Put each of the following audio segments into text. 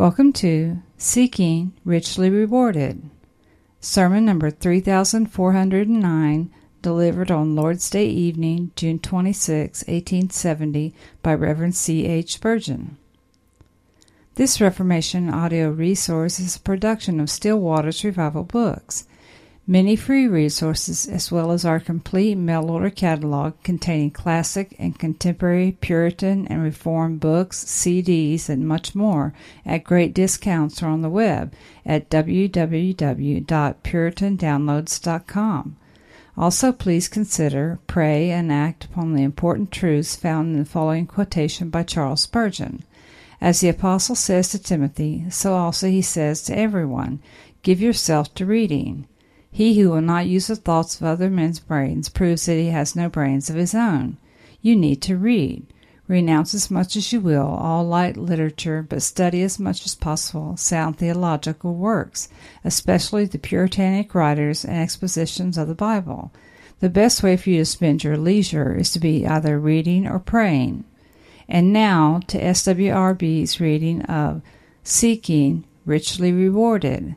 Welcome to Seeking Richly Rewarded, sermon number 3409, delivered on Lord's Day evening, June 26, 1870, by Reverend C. H. Spurgeon. This Reformation audio resource is a production of Still Waters Revival Books. Many free resources, as well as our complete mail order catalog containing classic and contemporary Puritan and Reformed books, CDs, and much more, at great discounts, are on the web at www.puritandownloads.com. Also, please consider, pray, and act upon the important truths found in the following quotation by Charles Spurgeon. As the Apostle says to Timothy, so also he says to everyone Give yourself to reading. He who will not use the thoughts of other men's brains proves that he has no brains of his own. You need to read. Renounce as much as you will all light literature, but study as much as possible sound theological works, especially the Puritanic writers and expositions of the Bible. The best way for you to spend your leisure is to be either reading or praying. And now to SWRB's reading of Seeking Richly Rewarded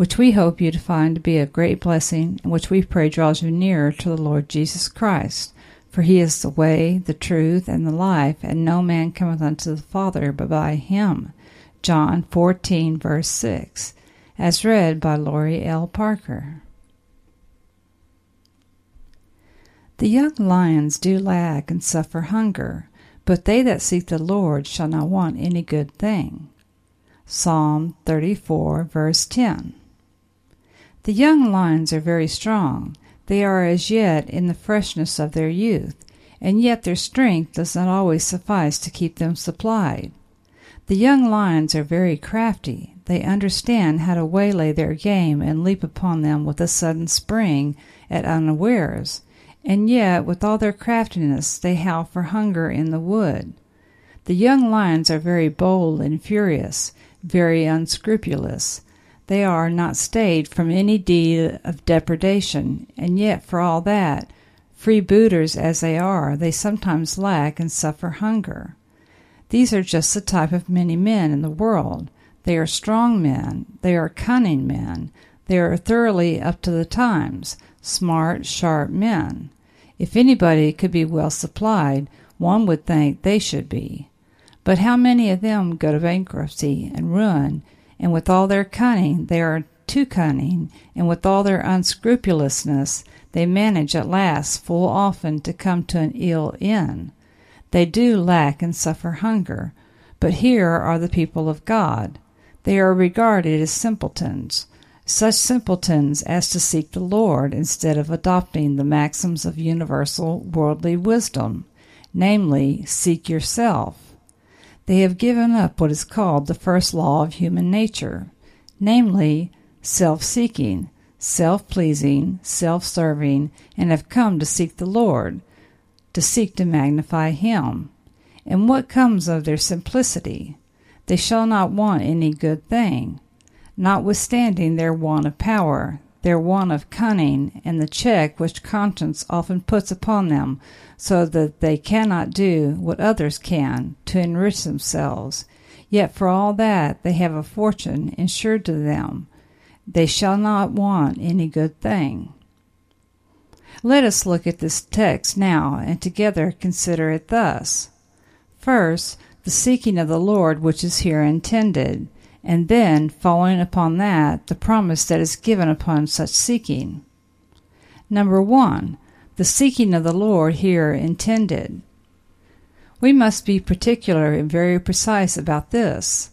which we hope you to find to be a great blessing, and which we pray draws you nearer to the Lord Jesus Christ. For he is the way, the truth, and the life, and no man cometh unto the Father but by him. John 14, verse 6, as read by Laurie L. Parker. The young lions do lack and suffer hunger, but they that seek the Lord shall not want any good thing. Psalm 34, verse 10. The young lions are very strong. They are as yet in the freshness of their youth, and yet their strength does not always suffice to keep them supplied. The young lions are very crafty. They understand how to waylay their game and leap upon them with a sudden spring at unawares, and yet with all their craftiness they howl for hunger in the wood. The young lions are very bold and furious, very unscrupulous. They are not stayed from any deed of depredation, and yet for all that, freebooters as they are, they sometimes lack and suffer hunger. These are just the type of many men in the world. They are strong men, they are cunning men, they are thoroughly up to the times, smart, sharp men. If anybody could be well supplied, one would think they should be. But how many of them go to bankruptcy and ruin and with all their cunning they are too cunning, and with all their unscrupulousness they manage at last full often to come to an ill end. They do lack and suffer hunger, but here are the people of God. They are regarded as simpletons, such simpletons as to seek the Lord instead of adopting the maxims of universal worldly wisdom, namely, seek yourself. They have given up what is called the first law of human nature, namely, self seeking, self pleasing, self serving, and have come to seek the Lord, to seek to magnify Him. And what comes of their simplicity? They shall not want any good thing. Notwithstanding their want of power, their want of cunning, and the check which conscience often puts upon them, so that they cannot do what others can to enrich themselves. Yet for all that they have a fortune insured to them. They shall not want any good thing. Let us look at this text now and together consider it thus. First, the seeking of the Lord which is here intended and then, following upon that, the promise that is given upon such seeking. Number one, the seeking of the Lord here intended. We must be particular and very precise about this.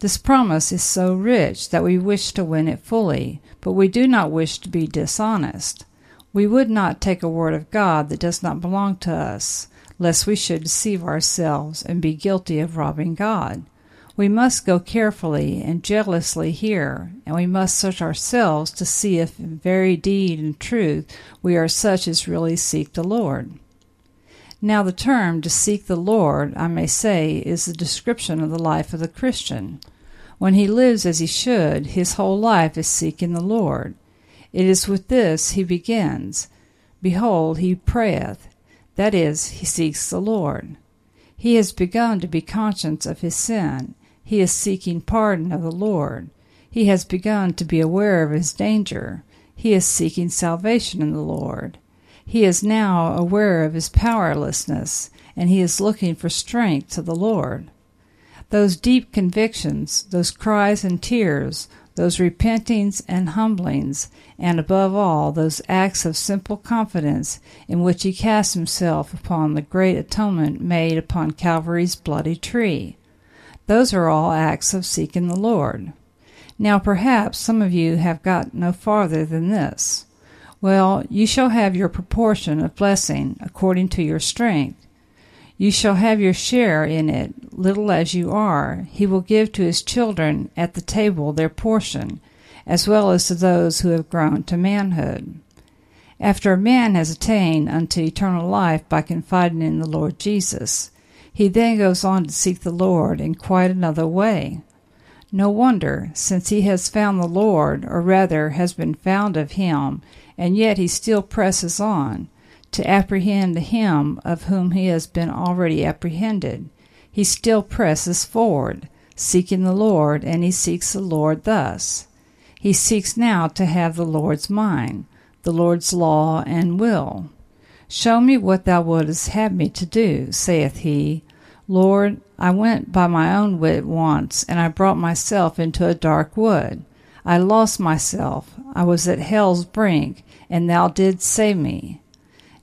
This promise is so rich that we wish to win it fully, but we do not wish to be dishonest. We would not take a word of God that does not belong to us, lest we should deceive ourselves and be guilty of robbing God. We must go carefully and jealously here, and we must search ourselves to see if in very deed and truth we are such as really seek the Lord. Now, the term to seek the Lord, I may say, is the description of the life of the Christian. When he lives as he should, his whole life is seeking the Lord. It is with this he begins. Behold, he prayeth. That is, he seeks the Lord. He has begun to be conscious of his sin He is seeking pardon of the Lord. He has begun to be aware of his danger. He is seeking salvation in the Lord. He is now aware of his powerlessness, and he is looking for strength to the Lord. Those deep convictions, those cries and tears, those repentings and humblings, and above all, those acts of simple confidence in which he casts himself upon the great atonement made upon Calvary's bloody tree. Those are all acts of seeking the Lord. Now, perhaps some of you have got no farther than this. Well, you shall have your proportion of blessing according to your strength. You shall have your share in it, little as you are. He will give to his children at the table their portion, as well as to those who have grown to manhood. After a man has attained unto eternal life by confiding in the Lord Jesus, he then goes on to seek the Lord in quite another way. No wonder, since he has found the Lord, or rather has been found of him, and yet he still presses on to apprehend him of whom he has been already apprehended. He still presses forward, seeking the Lord, and he seeks the Lord thus. He seeks now to have the Lord's mind, the Lord's law and will. Show me what thou wouldst have me to do, saith he. Lord, I went by my own wit once, and I brought myself into a dark wood. I lost myself. I was at hell's brink, and thou didst save me.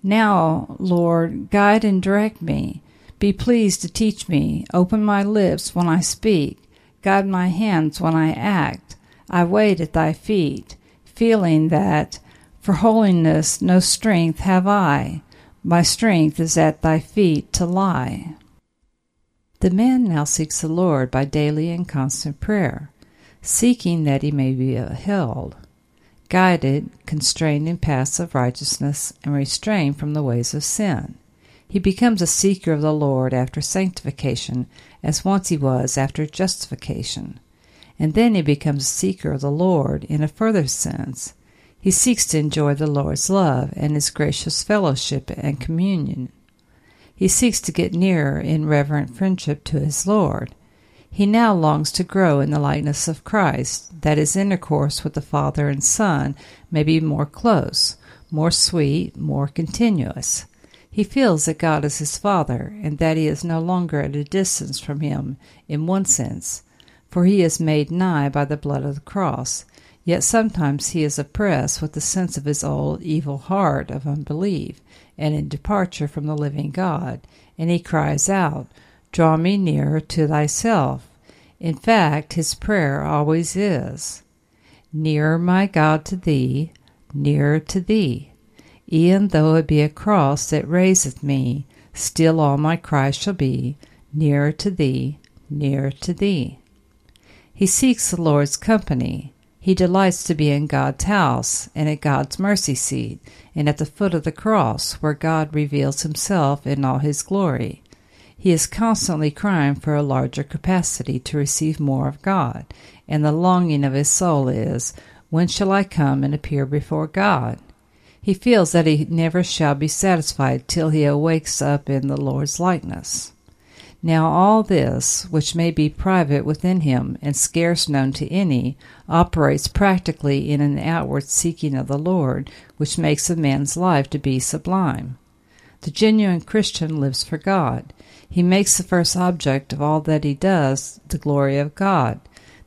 Now, Lord, guide and direct me. Be pleased to teach me. Open my lips when I speak. Guide my hands when I act. I wait at thy feet, feeling that for holiness no strength have I. My strength is at thy feet to lie. The man now seeks the Lord by daily and constant prayer, seeking that he may be upheld, guided, constrained in paths of righteousness, and restrained from the ways of sin. He becomes a seeker of the Lord after sanctification, as once he was after justification. And then he becomes a seeker of the Lord in a further sense, he seeks to enjoy the Lord's love and his gracious fellowship and communion. He seeks to get nearer in reverent friendship to his Lord. He now longs to grow in the likeness of Christ, that his intercourse with the Father and Son may be more close, more sweet, more continuous. He feels that God is his Father, and that he is no longer at a distance from him in one sense, for he is made nigh by the blood of the cross, Yet sometimes he is oppressed with the sense of his old evil heart of unbelief and in departure from the living God, and he cries out, Draw me nearer to thyself. In fact, his prayer always is, Nearer, my God, to thee, nearer to thee. E'en though it be a cross that raiseth me, still all my cry shall be, Nearer to thee, nearer to thee. He seeks the Lord's company he delights to be in God's house and at God's mercy seat and at the foot of the cross where God reveals himself in all his glory. He is constantly crying for a larger capacity to receive more of God, and the longing of his soul is, When shall I come and appear before God? He feels that he never shall be satisfied till he awakes up in the Lord's likeness. Now all this, which may be private within him and scarce known to any, operates practically in an outward seeking of the Lord, which makes a man's life to be sublime. The genuine Christian lives for God. He makes the first object of all that he does the glory of God,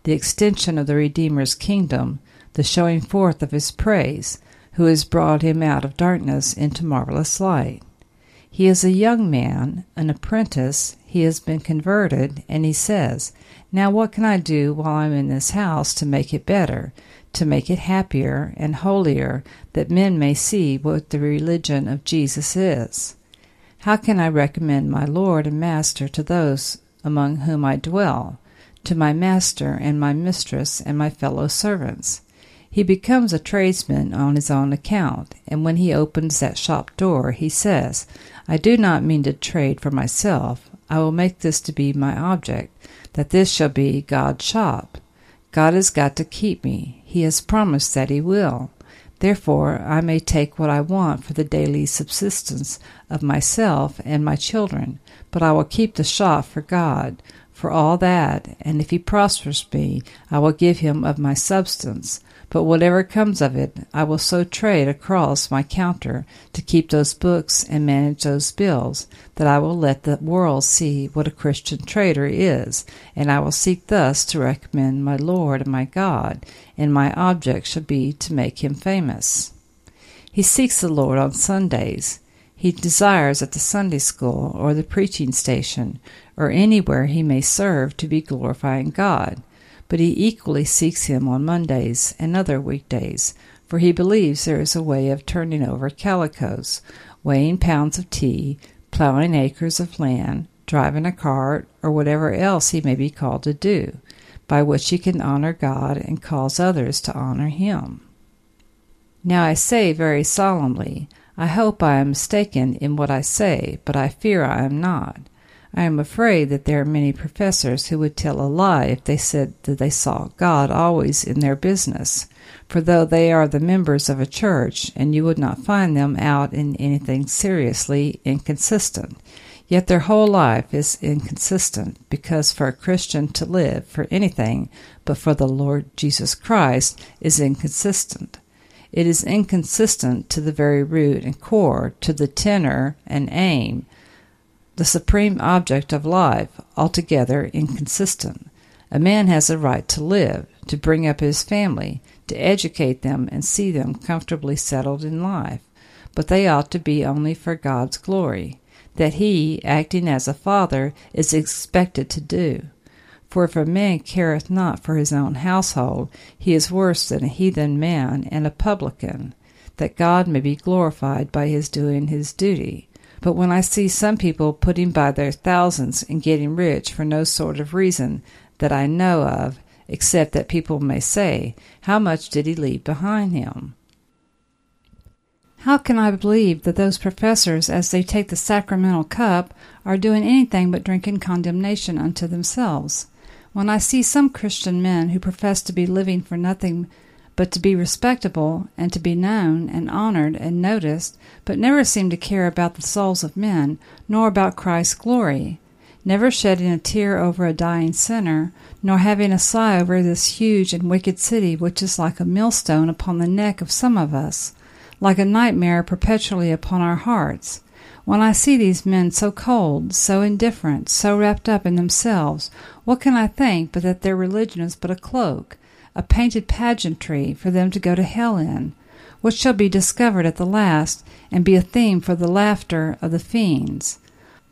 the extension of the Redeemer's kingdom, the showing forth of his praise, who has brought him out of darkness into marvelous light. He is a young man, an apprentice, he has been converted, and he says, Now what can I do while I'm in this house to make it better, to make it happier and holier, that men may see what the religion of Jesus is? How can I recommend my Lord and Master to those among whom I dwell, to my master and my mistress and my fellow servants? He becomes a tradesman on his own account, and when he opens that shop door, he says, I do not mean to trade for myself, I will make this to be my object, that this shall be God's shop. God has got to keep me. He has promised that He will. Therefore, I may take what I want for the daily subsistence of myself and my children, but I will keep the shop for God, for all that, and if he prospers me, I will give him of my substance. But whatever comes of it, I will so trade across my counter to keep those books and manage those bills that I will let the world see what a Christian trader is, and I will seek thus to recommend my Lord and my God, and my object shall be to make him famous. He seeks the Lord on Sundays. He desires at the Sunday school or the preaching station or anywhere he may serve to be glorifying God but he equally seeks him on Mondays and other weekdays, for he believes there is a way of turning over calicoes, weighing pounds of tea, plowing acres of land, driving a cart, or whatever else he may be called to do, by which he can honor God and cause others to honor him. Now I say very solemnly, I hope I am mistaken in what I say, but I fear I am not. I am afraid that there are many professors who would tell a lie if they said that they saw God always in their business. For though they are the members of a church, and you would not find them out in anything seriously inconsistent, yet their whole life is inconsistent, because for a Christian to live for anything but for the Lord Jesus Christ is inconsistent. It is inconsistent to the very root and core, to the tenor and aim, the supreme object of life, altogether inconsistent. A man has a right to live, to bring up his family, to educate them and see them comfortably settled in life, but they ought to be only for God's glory, that he, acting as a father, is expected to do. For if a man careth not for his own household, he is worse than a heathen man and a publican, that God may be glorified by his doing his duty. But when I see some people putting by their thousands and getting rich for no sort of reason that I know of, except that people may say, How much did he leave behind him? How can I believe that those professors, as they take the sacramental cup, are doing anything but drinking condemnation unto themselves? When I see some Christian men who profess to be living for nothing but to be respectable and to be known and honored and noticed, but never seem to care about the souls of men, nor about Christ's glory, never shedding a tear over a dying sinner, nor having a sigh over this huge and wicked city which is like a millstone upon the neck of some of us, like a nightmare perpetually upon our hearts. When I see these men so cold, so indifferent, so wrapped up in themselves, what can I think but that their religion is but a cloak, a painted pageantry for them to go to hell in, which shall be discovered at the last, and be a theme for the laughter of the fiends.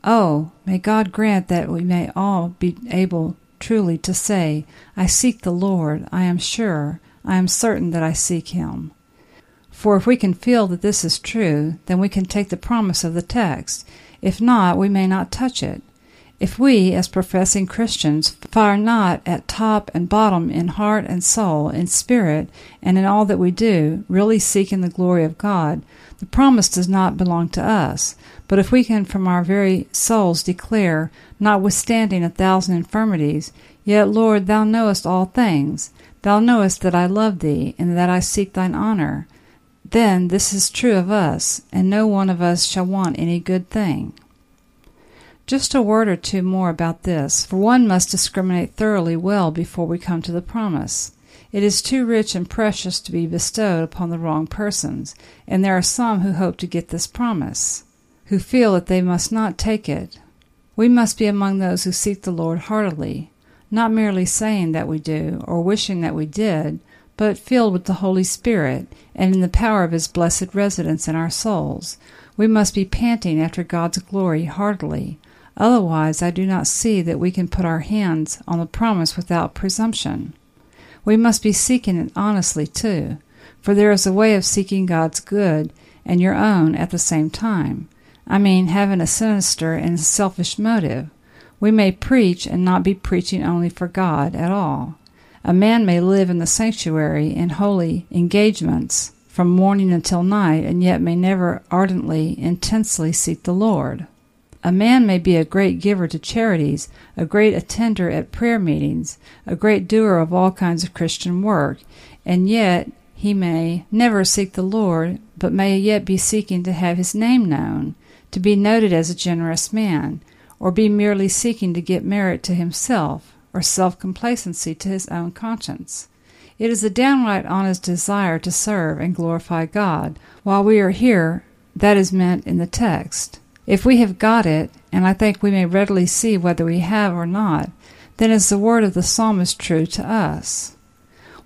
Oh, may God grant that we may all be able truly to say, I seek the Lord, I am sure, I am certain that I seek him. For if we can feel that this is true, then we can take the promise of the text. If not, we may not touch it. If we, as professing Christians, fire not at top and bottom in heart and soul, in spirit, and in all that we do, really seeking the glory of God, the promise does not belong to us. But if we can from our very souls declare, notwithstanding a thousand infirmities, Yet, Lord, thou knowest all things, thou knowest that I love thee, and that I seek thine honor, then this is true of us, and no one of us shall want any good thing. Just a word or two more about this, for one must discriminate thoroughly well before we come to the promise. It is too rich and precious to be bestowed upon the wrong persons, and there are some who hope to get this promise, who feel that they must not take it. We must be among those who seek the Lord heartily, not merely saying that we do, or wishing that we did, but filled with the Holy Spirit, and in the power of His blessed residence in our souls. We must be panting after God's glory heartily, Otherwise, I do not see that we can put our hands on the promise without presumption. We must be seeking it honestly, too, for there is a way of seeking God's good and your own at the same time. I mean, having a sinister and selfish motive. We may preach and not be preaching only for God at all. A man may live in the sanctuary in holy engagements from morning until night, and yet may never ardently, intensely seek the Lord. A man may be a great giver to charities, a great attender at prayer meetings, a great doer of all kinds of Christian work, and yet he may never seek the Lord, but may yet be seeking to have his name known, to be noted as a generous man, or be merely seeking to get merit to himself, or self complacency to his own conscience. It is a downright honest desire to serve and glorify God while we are here that is meant in the text. If we have got it, and I think we may readily see whether we have or not, then is the word of the psalmist true to us.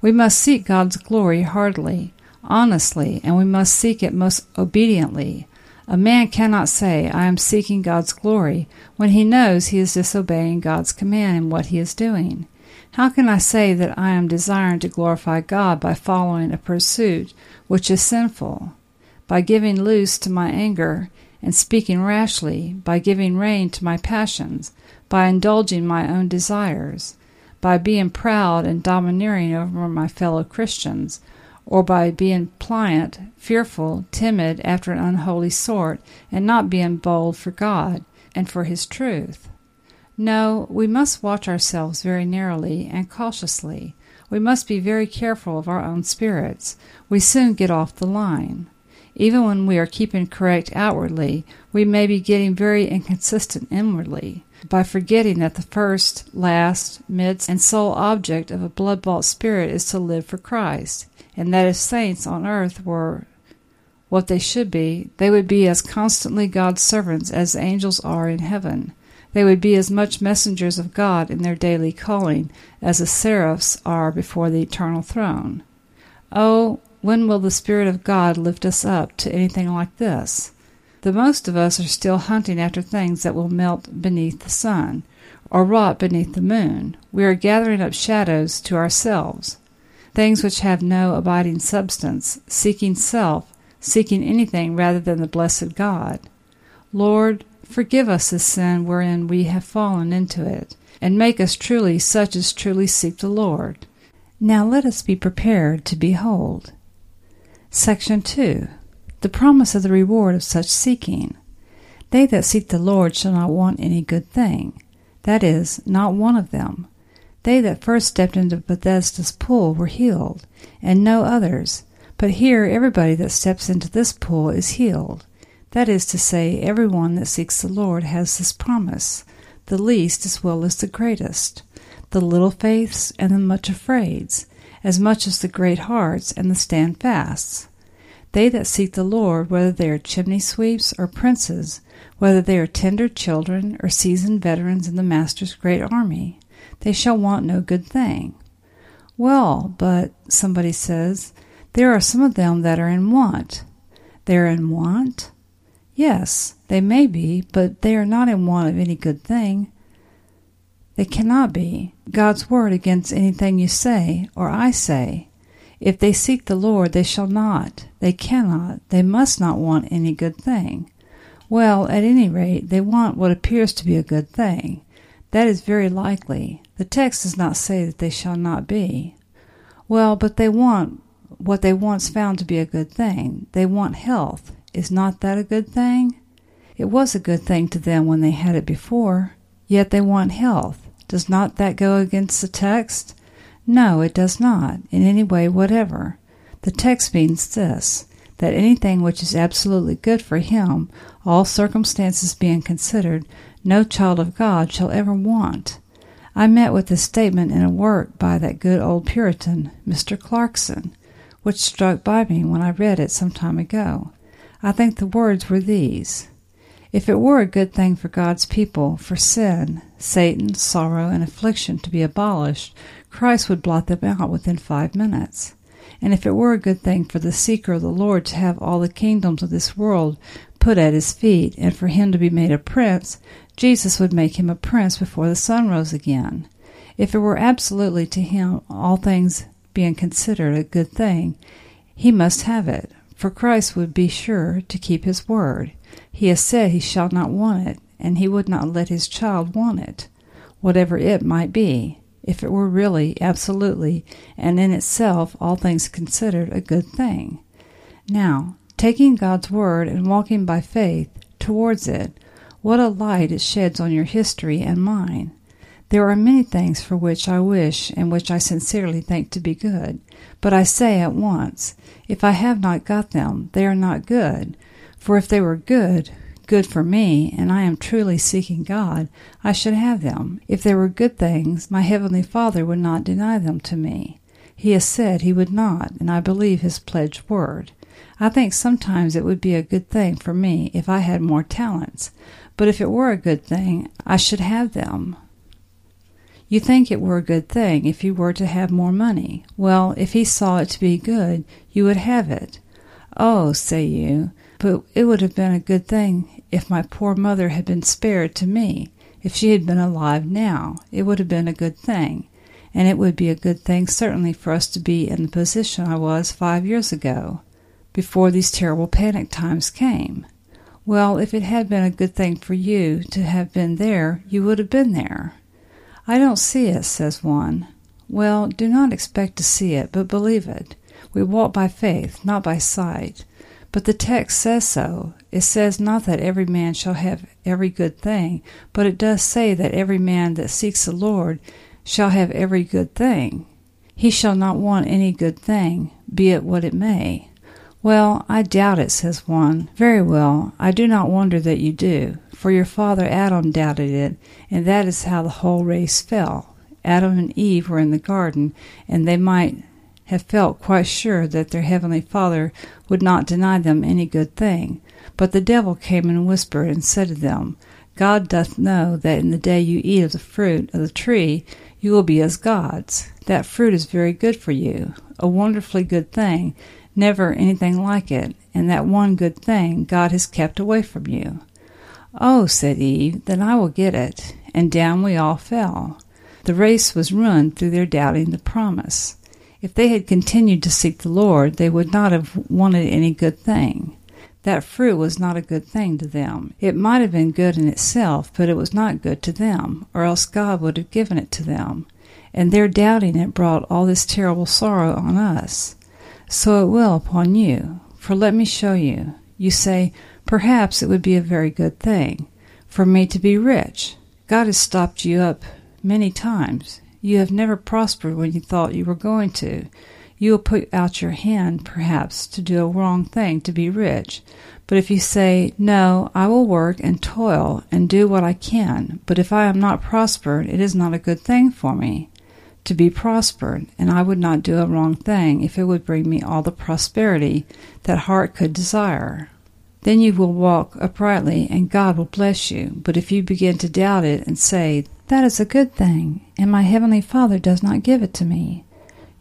We must seek God's glory heartily, honestly, and we must seek it most obediently. A man cannot say, I am seeking God's glory, when he knows he is disobeying God's command in what he is doing. How can I say that I am desiring to glorify God by following a pursuit which is sinful? By giving loose to my anger and speaking rashly, by giving rein to my passions, by indulging my own desires, by being proud and domineering over my fellow Christians, or by being pliant, fearful, timid after an unholy sort, and not being bold for God and for His truth. No, we must watch ourselves very narrowly and cautiously. We must be very careful of our own spirits. We soon get off the line. Even when we are keeping correct outwardly, we may be getting very inconsistent inwardly, by forgetting that the first, last, midst, and sole object of a blood bought spirit is to live for Christ, and that if saints on earth were what they should be, they would be as constantly God's servants as angels are in heaven. They would be as much messengers of God in their daily calling as the seraphs are before the eternal throne. Oh, when will the Spirit of God lift us up to anything like this? The most of us are still hunting after things that will melt beneath the sun, or rot beneath the moon. We are gathering up shadows to ourselves, things which have no abiding substance, seeking self, seeking anything rather than the blessed God. Lord, Forgive us the sin wherein we have fallen into it, and make us truly such as truly seek the Lord. Now let us be prepared to behold. Section 2 The promise of the reward of such seeking. They that seek the Lord shall not want any good thing, that is, not one of them. They that first stepped into Bethesda's pool were healed, and no others. But here everybody that steps into this pool is healed. That is to say, everyone that seeks the Lord has this promise, the least as well as the greatest, the little faiths and the much afraids, as much as the great hearts and the standfasts. They that seek the Lord, whether they are chimney sweeps or princes, whether they are tender children or seasoned veterans in the Master's great army, they shall want no good thing. Well, but, somebody says, there are some of them that are in want. They are in want? Yes, they may be, but they are not in want of any good thing. They cannot be. God's word against anything you say or I say. If they seek the Lord, they shall not, they cannot, they must not want any good thing. Well, at any rate, they want what appears to be a good thing. That is very likely. The text does not say that they shall not be. Well, but they want what they once found to be a good thing. They want health, is not that a good thing? It was a good thing to them when they had it before, yet they want health. Does not that go against the text? No, it does not, in any way whatever. The text means this that anything which is absolutely good for him, all circumstances being considered, no child of God shall ever want. I met with this statement in a work by that good old Puritan, Mr. Clarkson, which struck by me when I read it some time ago. I think the words were these If it were a good thing for God's people, for sin, Satan, sorrow, and affliction to be abolished, Christ would blot them out within five minutes. And if it were a good thing for the seeker of the Lord to have all the kingdoms of this world put at his feet, and for him to be made a prince, Jesus would make him a prince before the sun rose again. If it were absolutely to him, all things being considered a good thing, he must have it, for Christ would be sure to keep his word. He has said he shall not want it, and he would not let his child want it, whatever it might be, if it were really, absolutely, and in itself, all things considered, a good thing. Now, taking God's word and walking by faith towards it, what a light it sheds on your history and mine. There are many things for which I wish and which I sincerely think to be good, but I say at once, if I have not got them, they are not good, for if they were good, good for me, and I am truly seeking God, I should have them. If they were good things, my Heavenly Father would not deny them to me. He has said he would not, and I believe his pledged word. I think sometimes it would be a good thing for me if I had more talents, but if it were a good thing, I should have them. You think it were a good thing if you were to have more money. Well, if he saw it to be good, you would have it. Oh, say you, but it would have been a good thing if my poor mother had been spared to me. If she had been alive now, it would have been a good thing and it would be a good thing certainly for us to be in the position I was five years ago, before these terrible panic times came. Well, if it had been a good thing for you to have been there, you would have been there. I don't see it, says one. Well, do not expect to see it, but believe it. We walk by faith, not by sight. But the text says so. It says not that every man shall have every good thing, but it does say that every man that seeks the Lord shall have every good thing. He shall not want any good thing, be it what it may. Well, I doubt it, says one. Very well, I do not wonder that you do, for your father Adam doubted it, and that is how the whole race fell. Adam and Eve were in the garden, and they might have felt quite sure that their heavenly Father would not deny them any good thing. But the devil came and whispered and said to them, God doth know that in the day you eat of the fruit of the tree, you will be as gods. That fruit is very good for you, a wonderfully good thing, never anything like it, and that one good thing God has kept away from you. Oh, said Eve, then I will get it. And down we all fell. The race was ruined through their doubting the promise. If they had continued to seek the Lord, they would not have wanted any good thing. That fruit was not a good thing to them. It might have been good in itself, but it was not good to them, or else God would have given it to them. And their doubting it brought all this terrible sorrow on us. So it will upon you. For let me show you. You say, Perhaps it would be a very good thing for me to be rich. God has stopped you up many times. You have never prospered when you thought you were going to. You will put out your hand, perhaps, to do a wrong thing to be rich. But if you say, No, I will work and toil and do what I can, but if I am not prospered, it is not a good thing for me to be prospered, and I would not do a wrong thing if it would bring me all the prosperity that heart could desire. Then you will walk uprightly, and God will bless you. But if you begin to doubt it and say, That is a good thing, and my heavenly Father does not give it to me,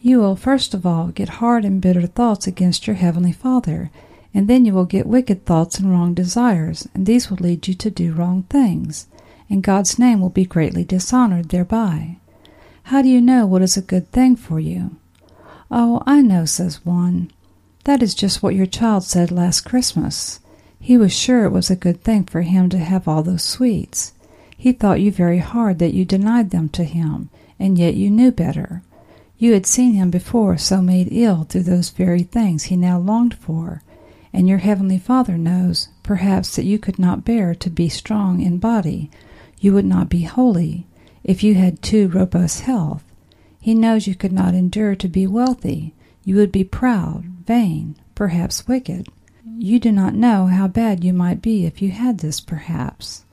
you will first of all get hard and bitter thoughts against your heavenly Father, and then you will get wicked thoughts and wrong desires, and these will lead you to do wrong things, and God's name will be greatly dishonored thereby. How do you know what is a good thing for you? Oh, I know, says one. That is just what your child said last Christmas. He was sure it was a good thing for him to have all those sweets. He thought you very hard that you denied them to him, and yet you knew better. You had seen him before so made ill through those very things he now longed for, and your heavenly Father knows, perhaps, that you could not bear to be strong in body. You would not be holy if you had too robust health. He knows you could not endure to be wealthy. You would be proud, vain, perhaps wicked. You do not know how bad you might be if you had this, perhaps.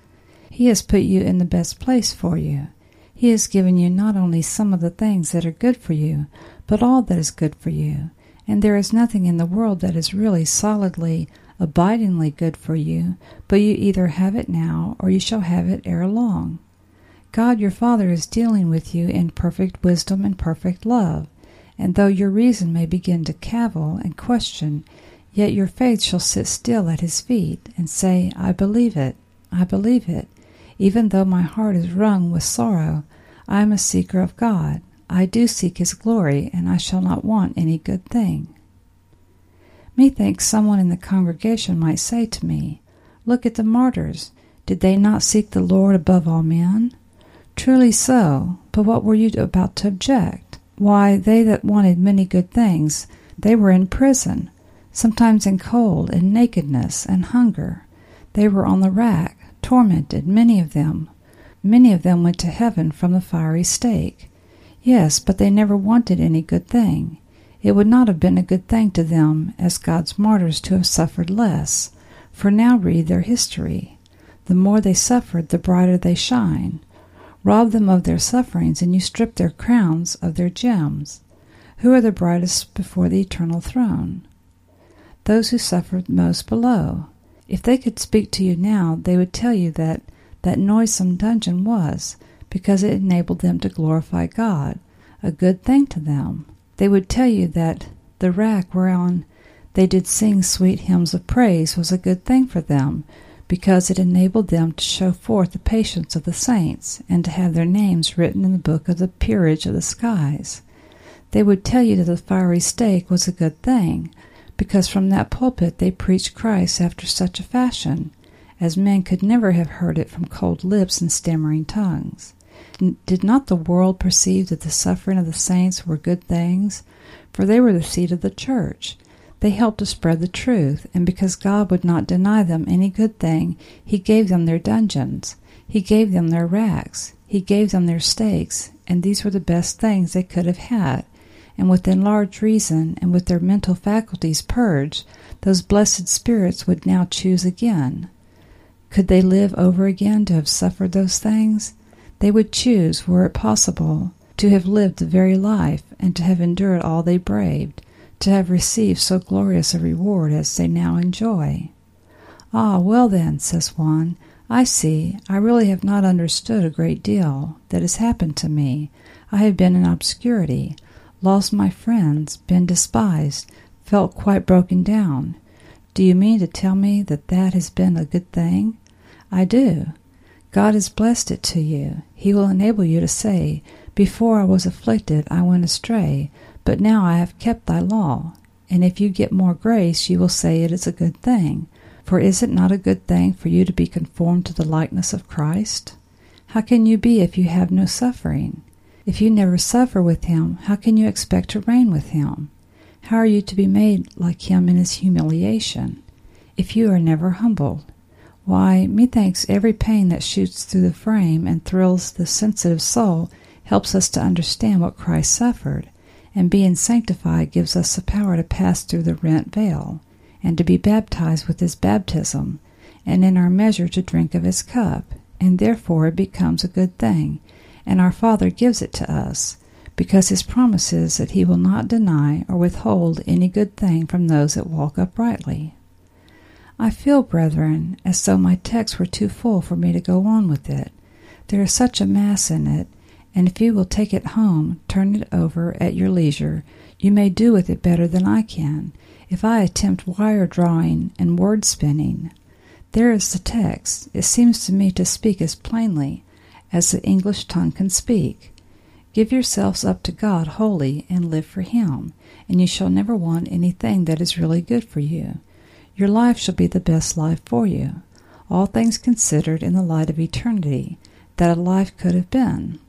He has put you in the best place for you. He has given you not only some of the things that are good for you, but all that is good for you. And there is nothing in the world that is really solidly, abidingly good for you, but you either have it now or you shall have it ere long. God your Father is dealing with you in perfect wisdom and perfect love, and though your reason may begin to cavil and question, yet your faith shall sit still at his feet and say, I believe it, I believe it, even though my heart is wrung with sorrow, I am a seeker of God. I do seek his glory, and I shall not want any good thing. Methinks someone in the congregation might say to me, Look at the martyrs. Did they not seek the Lord above all men? Truly so, but what were you about to object? Why, they that wanted many good things, they were in prison, sometimes in cold and nakedness and hunger. They were on the rack, tormented, many of them. Many of them went to heaven from the fiery stake. Yes, but they never wanted any good thing. It would not have been a good thing to them, as God's martyrs, to have suffered less. For now read their history. The more they suffered, the brighter they shine. Rob them of their sufferings, and you strip their crowns of their gems. Who are the brightest before the eternal throne? Those who suffered most below. If they could speak to you now, they would tell you that that noisome dungeon was, because it enabled them to glorify God, a good thing to them. They would tell you that the rack whereon they did sing sweet hymns of praise was a good thing for them, because it enabled them to show forth the patience of the saints, and to have their names written in the book of the peerage of the skies. They would tell you that the fiery stake was a good thing, because from that pulpit they preached Christ after such a fashion, as men could never have heard it from cold lips and stammering tongues. Did not the world perceive that the suffering of the saints were good things? For they were the seed of the church. They helped to spread the truth, and because God would not deny them any good thing, He gave them their dungeons. He gave them their racks. He gave them their stakes, and these were the best things they could have had and with enlarged reason and with their mental faculties purged, those blessed spirits would now choose again. Could they live over again to have suffered those things? They would choose, were it possible, to have lived the very life, and to have endured all they braved, to have received so glorious a reward as they now enjoy. Ah, well then, says one, I see, I really have not understood a great deal that has happened to me. I have been in obscurity lost my friends, been despised, felt quite broken down. Do you mean to tell me that that has been a good thing? I do. God has blessed it to you. He will enable you to say, Before I was afflicted, I went astray, but now I have kept thy law. And if you get more grace, you will say it is a good thing. For is it not a good thing for you to be conformed to the likeness of Christ? How can you be if you have no suffering? If you never suffer with him, how can you expect to reign with him? How are you to be made like him in his humiliation, if you are never humbled? Why, methinks every pain that shoots through the frame and thrills the sensitive soul helps us to understand what Christ suffered, and being sanctified gives us the power to pass through the rent veil, and to be baptized with his baptism, and in our measure to drink of his cup, and therefore it becomes a good thing and our Father gives it to us, because his promise is that he will not deny or withhold any good thing from those that walk uprightly. I feel, brethren, as though my text were too full for me to go on with it. There is such a mass in it, and if you will take it home, turn it over at your leisure, you may do with it better than I can, if I attempt wire drawing and word spinning. There is the text. It seems to me to speak as plainly as the English tongue can speak. Give yourselves up to God wholly and live for Him, and you shall never want anything that is really good for you. Your life shall be the best life for you, all things considered in the light of eternity, that a life could have been.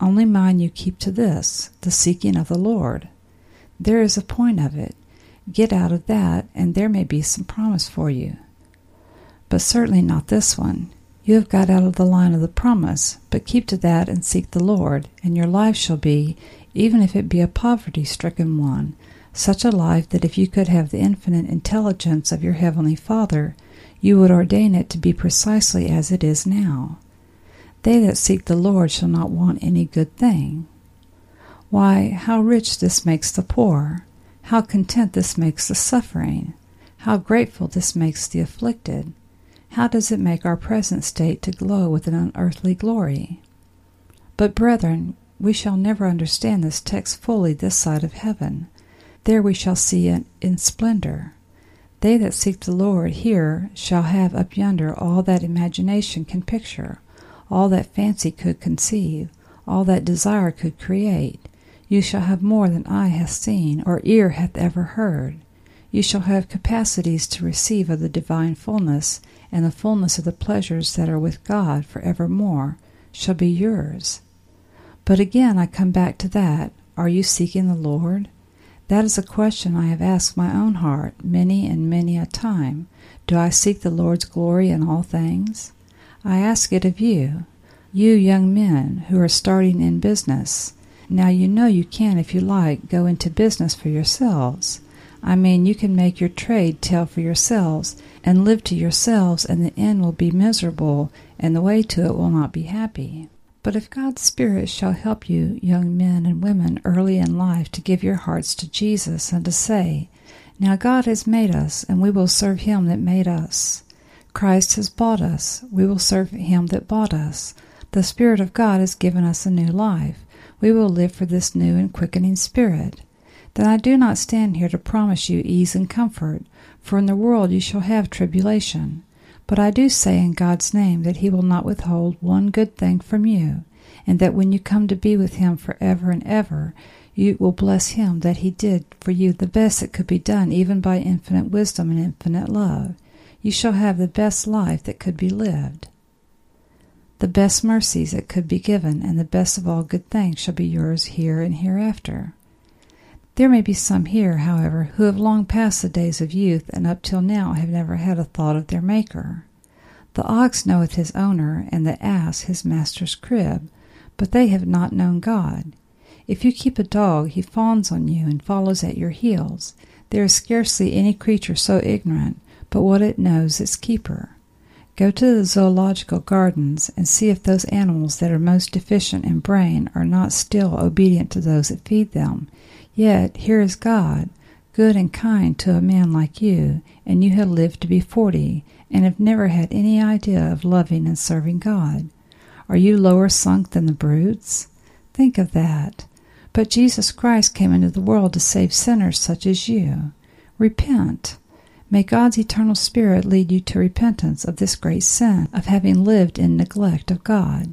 Only mind you keep to this, the seeking of the Lord. There is a point of it. Get out of that, and there may be some promise for you. But certainly not this one. You have got out of the line of the promise, but keep to that and seek the Lord, and your life shall be, even if it be a poverty stricken one, such a life that if you could have the infinite intelligence of your heavenly Father, you would ordain it to be precisely as it is now. They that seek the Lord shall not want any good thing. Why, how rich this makes the poor! How content this makes the suffering! How grateful this makes the afflicted! How does it make our present state to glow with an unearthly glory? But, brethren, we shall never understand this text fully this side of heaven. There we shall see it in splendor. They that seek the Lord here shall have up yonder all that imagination can picture, all that fancy could conceive, all that desire could create. You shall have more than eye hath seen, or ear hath ever heard. You shall have capacities to receive of the divine fullness, and the fullness of the pleasures that are with God for evermore shall be yours. But again I come back to that. Are you seeking the Lord? That is a question I have asked my own heart many and many a time. Do I seek the Lord's glory in all things? I ask it of you, you young men who are starting in business. Now you know you can, if you like, go into business for yourselves. I mean, you can make your trade tell for yourselves and live to yourselves, and the end will be miserable, and the way to it will not be happy. But if God's Spirit shall help you, young men and women, early in life to give your hearts to Jesus and to say, Now God has made us, and we will serve him that made us. Christ has bought us, we will serve him that bought us. The Spirit of God has given us a new life. We will live for this new and quickening Spirit. Then I do not stand here to promise you ease and comfort, for in the world you shall have tribulation. But I do say in God's name that he will not withhold one good thing from you, and that when you come to be with him for ever and ever, you will bless him that he did for you the best that could be done even by infinite wisdom and infinite love. You shall have the best life that could be lived. The best mercies that could be given, and the best of all good things shall be yours here and hereafter. There may be some here, however, who have long passed the days of youth, and up till now have never had a thought of their Maker. The ox knoweth his owner, and the ass his master's crib, but they have not known God. If you keep a dog, he fawns on you and follows at your heels. There is scarcely any creature so ignorant but what it knows its keeper. Go to the zoological gardens and see if those animals that are most deficient in brain are not still obedient to those that feed them Yet here is God, good and kind to a man like you, and you have lived to be forty, and have never had any idea of loving and serving God. Are you lower sunk than the brutes? Think of that. But Jesus Christ came into the world to save sinners such as you. Repent. May God's eternal Spirit lead you to repentance of this great sin of having lived in neglect of God,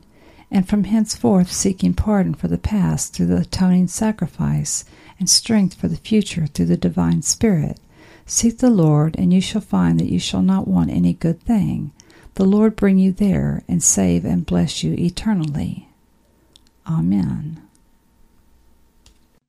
and from henceforth seeking pardon for the past through the atoning sacrifice and strength for the future through the divine Spirit. Seek the Lord, and you shall find that you shall not want any good thing. The Lord bring you there and save and bless you eternally. Amen.